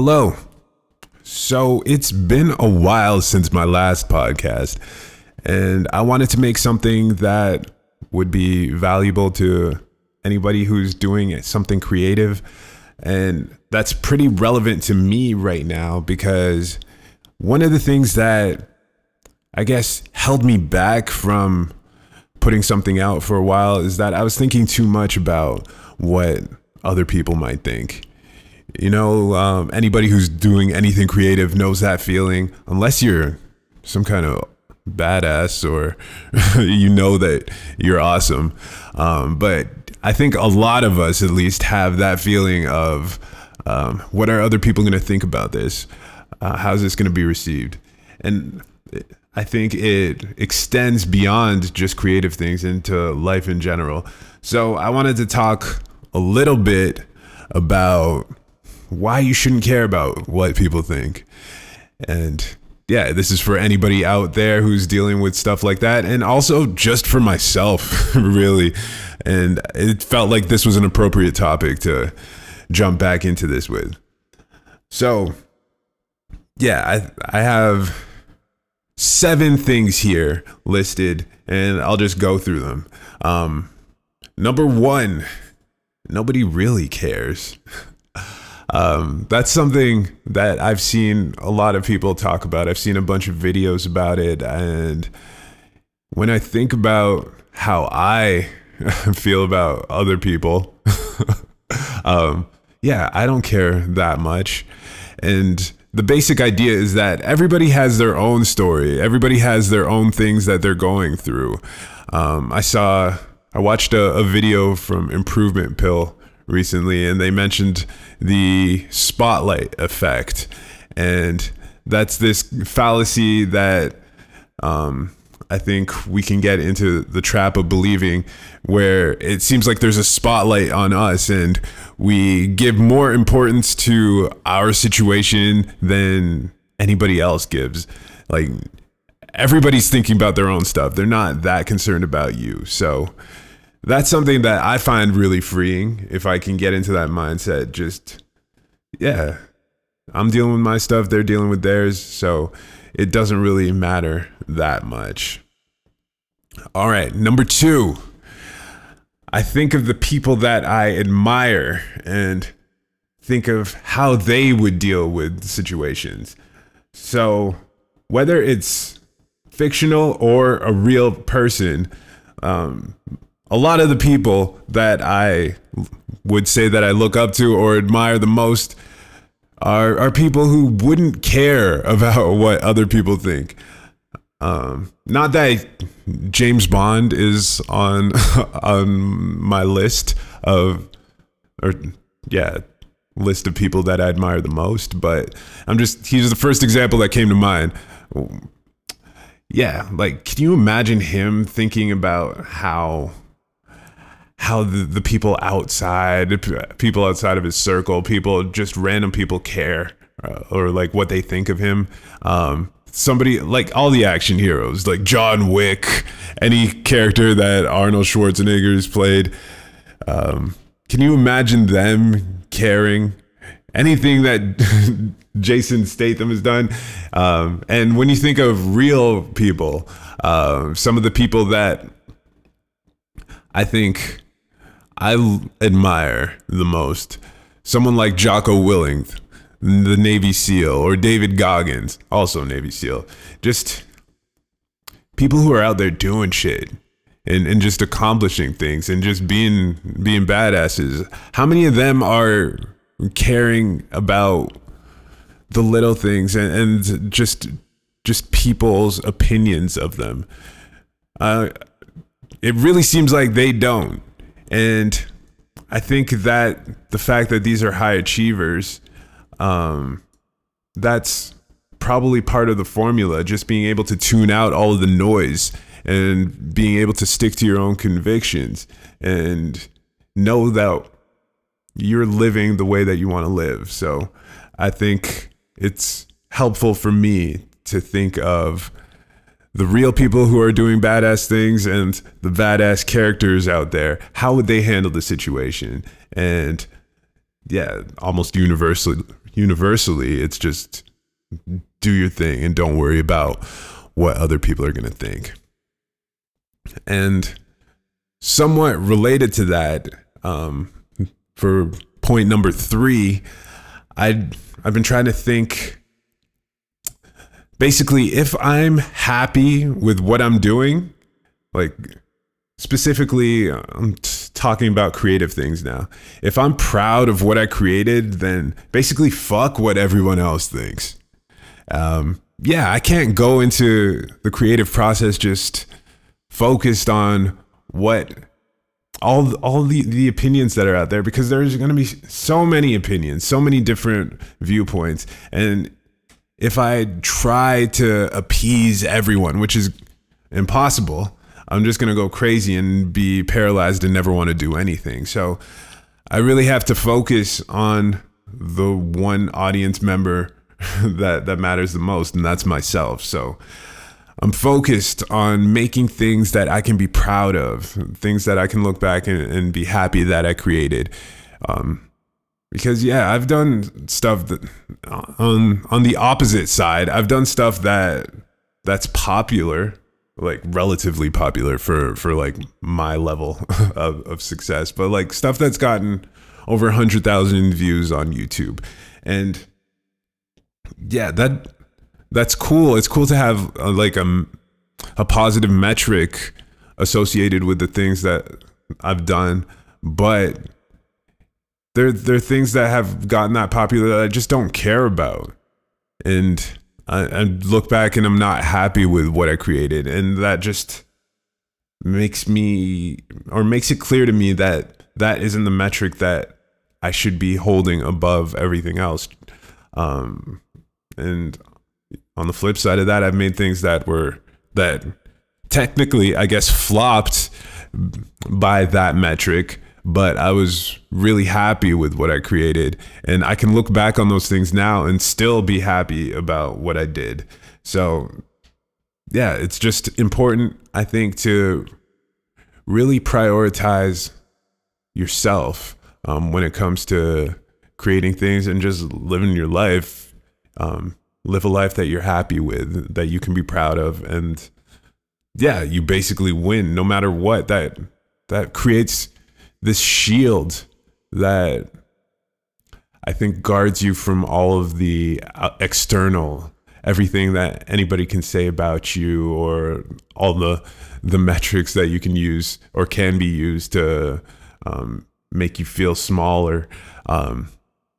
Hello. So it's been a while since my last podcast, and I wanted to make something that would be valuable to anybody who's doing something creative. And that's pretty relevant to me right now because one of the things that I guess held me back from putting something out for a while is that I was thinking too much about what other people might think. You know, um, anybody who's doing anything creative knows that feeling, unless you're some kind of badass or you know that you're awesome. Um, but I think a lot of us, at least, have that feeling of um, what are other people going to think about this? Uh, how's this going to be received? And I think it extends beyond just creative things into life in general. So I wanted to talk a little bit about why you shouldn't care about what people think. And yeah, this is for anybody out there who's dealing with stuff like that. And also just for myself, really. And it felt like this was an appropriate topic to jump back into this with. So, yeah, I, I have seven things here listed, and I'll just go through them. Um, number one, nobody really cares. Um, that's something that I've seen a lot of people talk about. I've seen a bunch of videos about it. And when I think about how I feel about other people, um, yeah, I don't care that much. And the basic idea is that everybody has their own story, everybody has their own things that they're going through. Um, I saw, I watched a, a video from Improvement Pill recently, and they mentioned the spotlight effect, and that's this fallacy that um, I think we can get into the trap of believing where it seems like there's a spotlight on us and we give more importance to our situation than anybody else gives. Like everybody's thinking about their own stuff. They're not that concerned about you. So that's something that I find really freeing if I can get into that mindset. Just, yeah, I'm dealing with my stuff, they're dealing with theirs. So it doesn't really matter that much. All right, number two, I think of the people that I admire and think of how they would deal with situations. So whether it's fictional or a real person, um, a lot of the people that I would say that I look up to or admire the most are are people who wouldn't care about what other people think. Um, not that James Bond is on on my list of or yeah list of people that I admire the most, but I'm just he's the first example that came to mind. Yeah, like can you imagine him thinking about how how the, the people outside, people outside of his circle, people, just random people care uh, or like what they think of him. Um, somebody like all the action heroes, like John Wick, any character that Arnold Schwarzenegger's played. Um, can you imagine them caring? Anything that Jason Statham has done. Um, and when you think of real people, uh, some of the people that I think I admire the most someone like Jocko Willink, the Navy SEAL, or David Goggins, also Navy SEAL. Just people who are out there doing shit and, and just accomplishing things and just being being badasses. How many of them are caring about the little things and, and just just people's opinions of them? Uh, it really seems like they don't. And I think that the fact that these are high achievers, um, that's probably part of the formula, just being able to tune out all of the noise and being able to stick to your own convictions and know that you're living the way that you want to live. So I think it's helpful for me to think of the real people who are doing badass things and the badass characters out there, how would they handle the situation? And yeah, almost universally universally, it's just do your thing and don't worry about what other people are going to think. And somewhat related to that, um, for point number three, I I've been trying to think. Basically, if I'm happy with what I'm doing, like specifically, I'm t- talking about creative things now. If I'm proud of what I created, then basically fuck what everyone else thinks. Um, yeah, I can't go into the creative process just focused on what all all the, the opinions that are out there because there's going to be so many opinions, so many different viewpoints, and if I try to appease everyone, which is impossible, I'm just going to go crazy and be paralyzed and never want to do anything. So I really have to focus on the one audience member that that matters the most and that's myself. So I'm focused on making things that I can be proud of, things that I can look back and, and be happy that I created. Um, because yeah, I've done stuff that on on the opposite side, I've done stuff that that's popular, like relatively popular for for like my level of, of success, but like stuff that's gotten over a hundred thousand views on YouTube, and yeah, that that's cool. It's cool to have a, like a a positive metric associated with the things that I've done, but there there are things that have gotten that popular that I just don't care about, and I, I look back and I'm not happy with what I created, and that just makes me or makes it clear to me that that isn't the metric that I should be holding above everything else. Um, and on the flip side of that, I've made things that were that technically, I guess, flopped by that metric, but I was really happy with what I created. And I can look back on those things now and still be happy about what I did. So, yeah, it's just important, I think, to really prioritize yourself um, when it comes to creating things and just living your life. Um, live a life that you're happy with, that you can be proud of, and yeah, you basically win no matter what. That that creates this shield that I think guards you from all of the uh, external everything that anybody can say about you or all the the metrics that you can use or can be used to um, make you feel smaller. Um,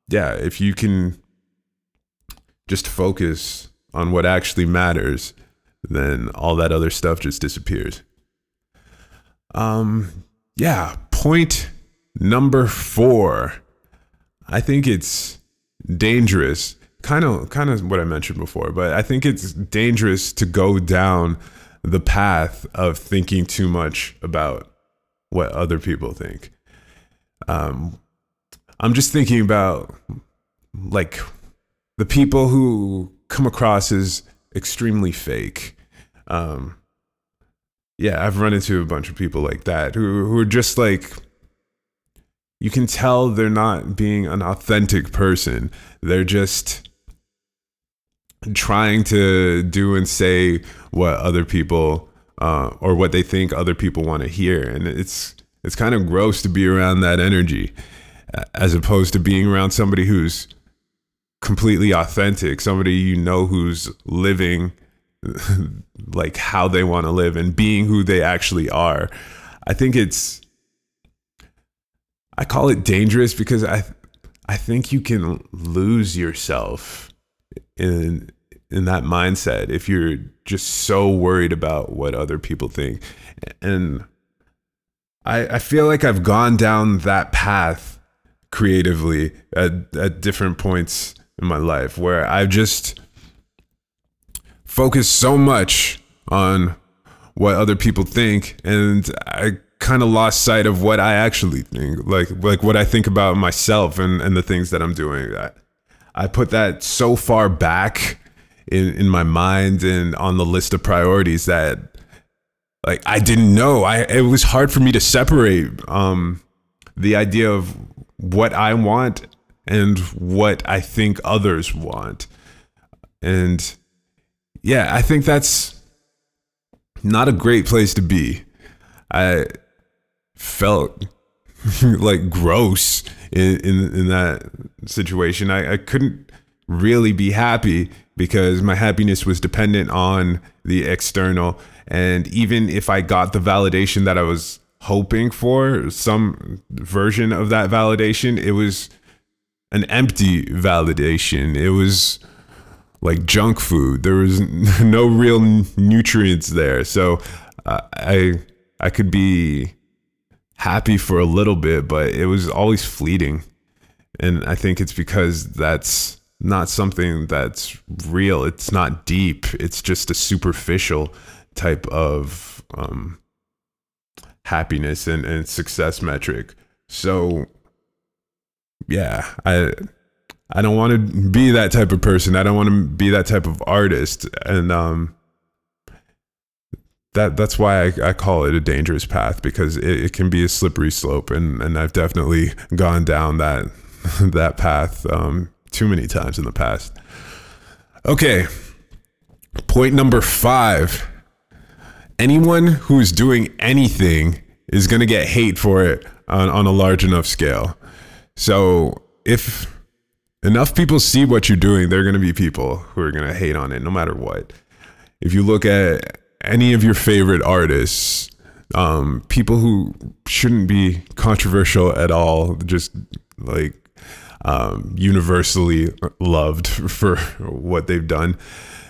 yeah, if you can just focus on what actually matters, then all that other stuff just disappears. Um, yeah, point number four. I think it's dangerous. Kind of, kind of what I mentioned before, but I think it's dangerous to go down the path of thinking too much about what other people think. Um, I'm just thinking about like the people who come across as extremely fake. Um, yeah, I've run into a bunch of people like that who who are just like you can tell they're not being an authentic person. They're just trying to do and say what other people uh, or what they think other people want to hear, and it's it's kind of gross to be around that energy, as opposed to being around somebody who's completely authentic, somebody you know who's living like how they want to live and being who they actually are. I think it's I call it dangerous because I I think you can lose yourself in in that mindset if you're just so worried about what other people think. And I I feel like I've gone down that path creatively at at different points in my life where I've just focused so much on what other people think and I kind of lost sight of what I actually think like like what I think about myself and and the things that I'm doing I, I put that so far back in in my mind and on the list of priorities that like I didn't know I it was hard for me to separate um the idea of what I want and what I think others want. And yeah, I think that's not a great place to be. I felt like gross in, in, in that situation. I, I couldn't really be happy because my happiness was dependent on the external. And even if I got the validation that I was hoping for, some version of that validation, it was an empty validation. It was like junk food. There was no real nutrients there. So uh, I I could be happy for a little bit, but it was always fleeting. And I think it's because that's not something that's real. It's not deep. It's just a superficial type of um, happiness and, and success metric. So yeah, I I don't want to be that type of person. I don't want to be that type of artist. And um that that's why I, I call it a dangerous path because it, it can be a slippery slope and, and I've definitely gone down that that path um, too many times in the past. Okay. Point number five. Anyone who's doing anything is going to get hate for it on, on a large enough scale. So if enough people see what you're doing, they're going to be people who are going to hate on it no matter what. If you look at any of your favorite artists, um, people who shouldn't be controversial at all, just like um, universally loved for what they've done.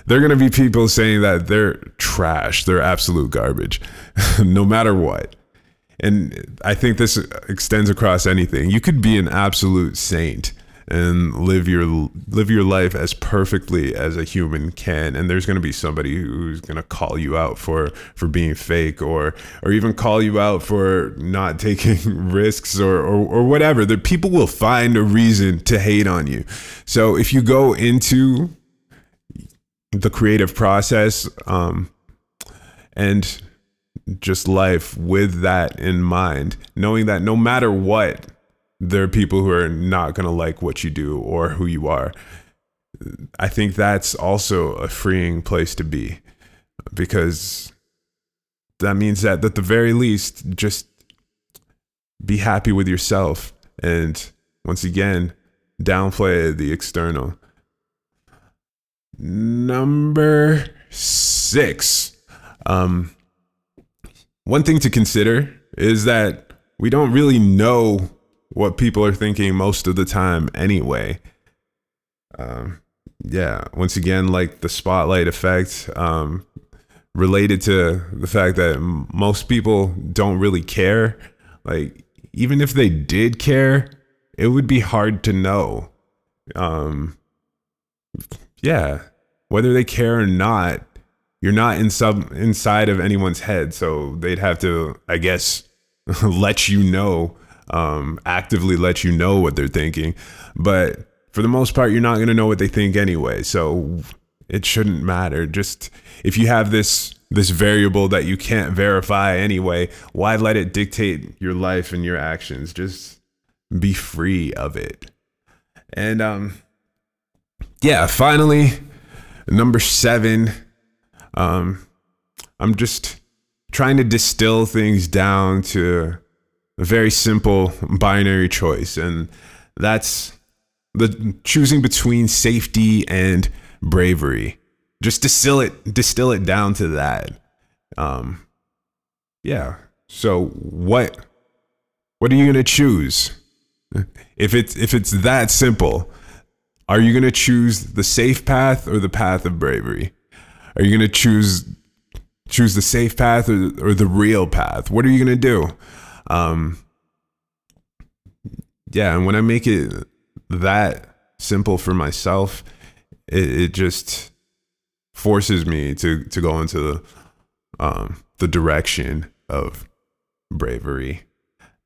They're going to be people saying that they're trash, they're absolute garbage, no matter what and I think this extends across anything. You could be an absolute saint and live your live your life as perfectly as a human can. And there's going to be somebody who's going to call you out for for being fake or or even call you out for not taking risks or or, or whatever. The people will find a reason to hate on you. So if you go into the creative process um and just life with that in mind, knowing that no matter what, there are people who are not going to like what you do or who you are. I think that's also a freeing place to be because that means that at the very least, just be happy with yourself. And once again, downplay the external. Number six. Um, one thing to consider is that we don't really know what people are thinking most of the time anyway. Um, yeah, once again, like the spotlight effect, um, related to the fact that most people don't really care. Like, even if they did care, it would be hard to know. Um, yeah, whether they care or not, you're not in sub inside of anyone's head, so they'd have to, I guess, let you know, um, actively let you know what they're thinking. But for the most part, you're not going to know what they think anyway. So it shouldn't matter. Just if you have this this variable that you can't verify anyway, why let it dictate your life and your actions? Just be free of it. And um yeah, finally, number 7 um, I'm just trying to distill things down to a very simple binary choice, and that's the choosing between safety and bravery. Just distill it, distill it down to that. Um, yeah. So what? What are you gonna choose? If it's if it's that simple, are you gonna choose the safe path or the path of bravery? Are you to choose choose the safe path or, or the real path? What are you to do? Um, yeah, and when I make it that simple for myself, it, it just forces me to to go into the um, the direction of bravery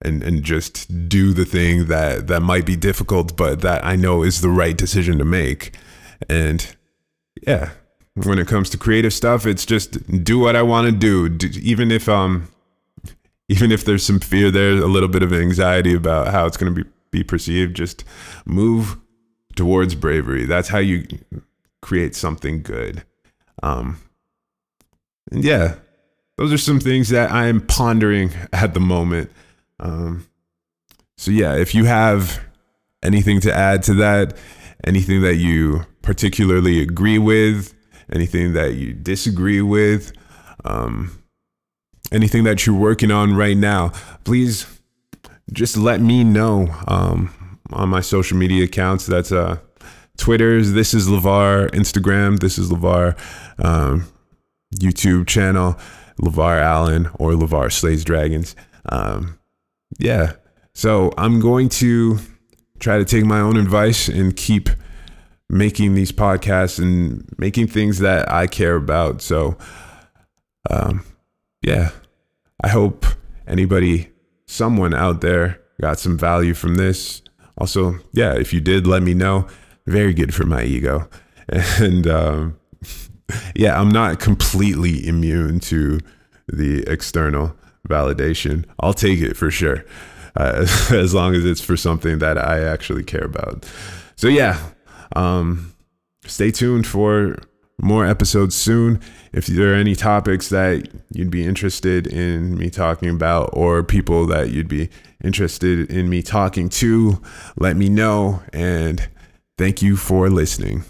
and and just do the thing that that might be difficult, but that I know is the right decision to make. And yeah, when it comes to creative stuff it's just do what i want to do. do even if um even if there's some fear there a little bit of anxiety about how it's going to be be perceived. Just move towards bravery. That's how you create something good. Um, and yeah, those are some things that I am pondering at the moment. Um, so yeah, if you have anything to add to that, anything that you particularly agree with, anything that you disagree with, um, anything that you're working on right now, please just let me know um, on my social media accounts. That's uh, Twitter's This is LeVar, Instagram This is LeVar, um, YouTube channel LeVar Allen or LeVar Slays Dragons. Um, yeah, so I'm going to try to take my own advice and keep making these podcasts and making things that I care about. So, um, yeah, I hope anybody, someone out there got some value from this. Also, yeah, if you did, let me know. Very good for my ego. And um, yeah, I'm not completely immune to the external validation. I'll take it for sure, uh, as long as it's for something that I actually care about. So, yeah, um, stay tuned for more episodes soon. If there are any topics that you'd be interested in me talking about or people that you'd be interested in me talking to, let me know. And thank you for listening.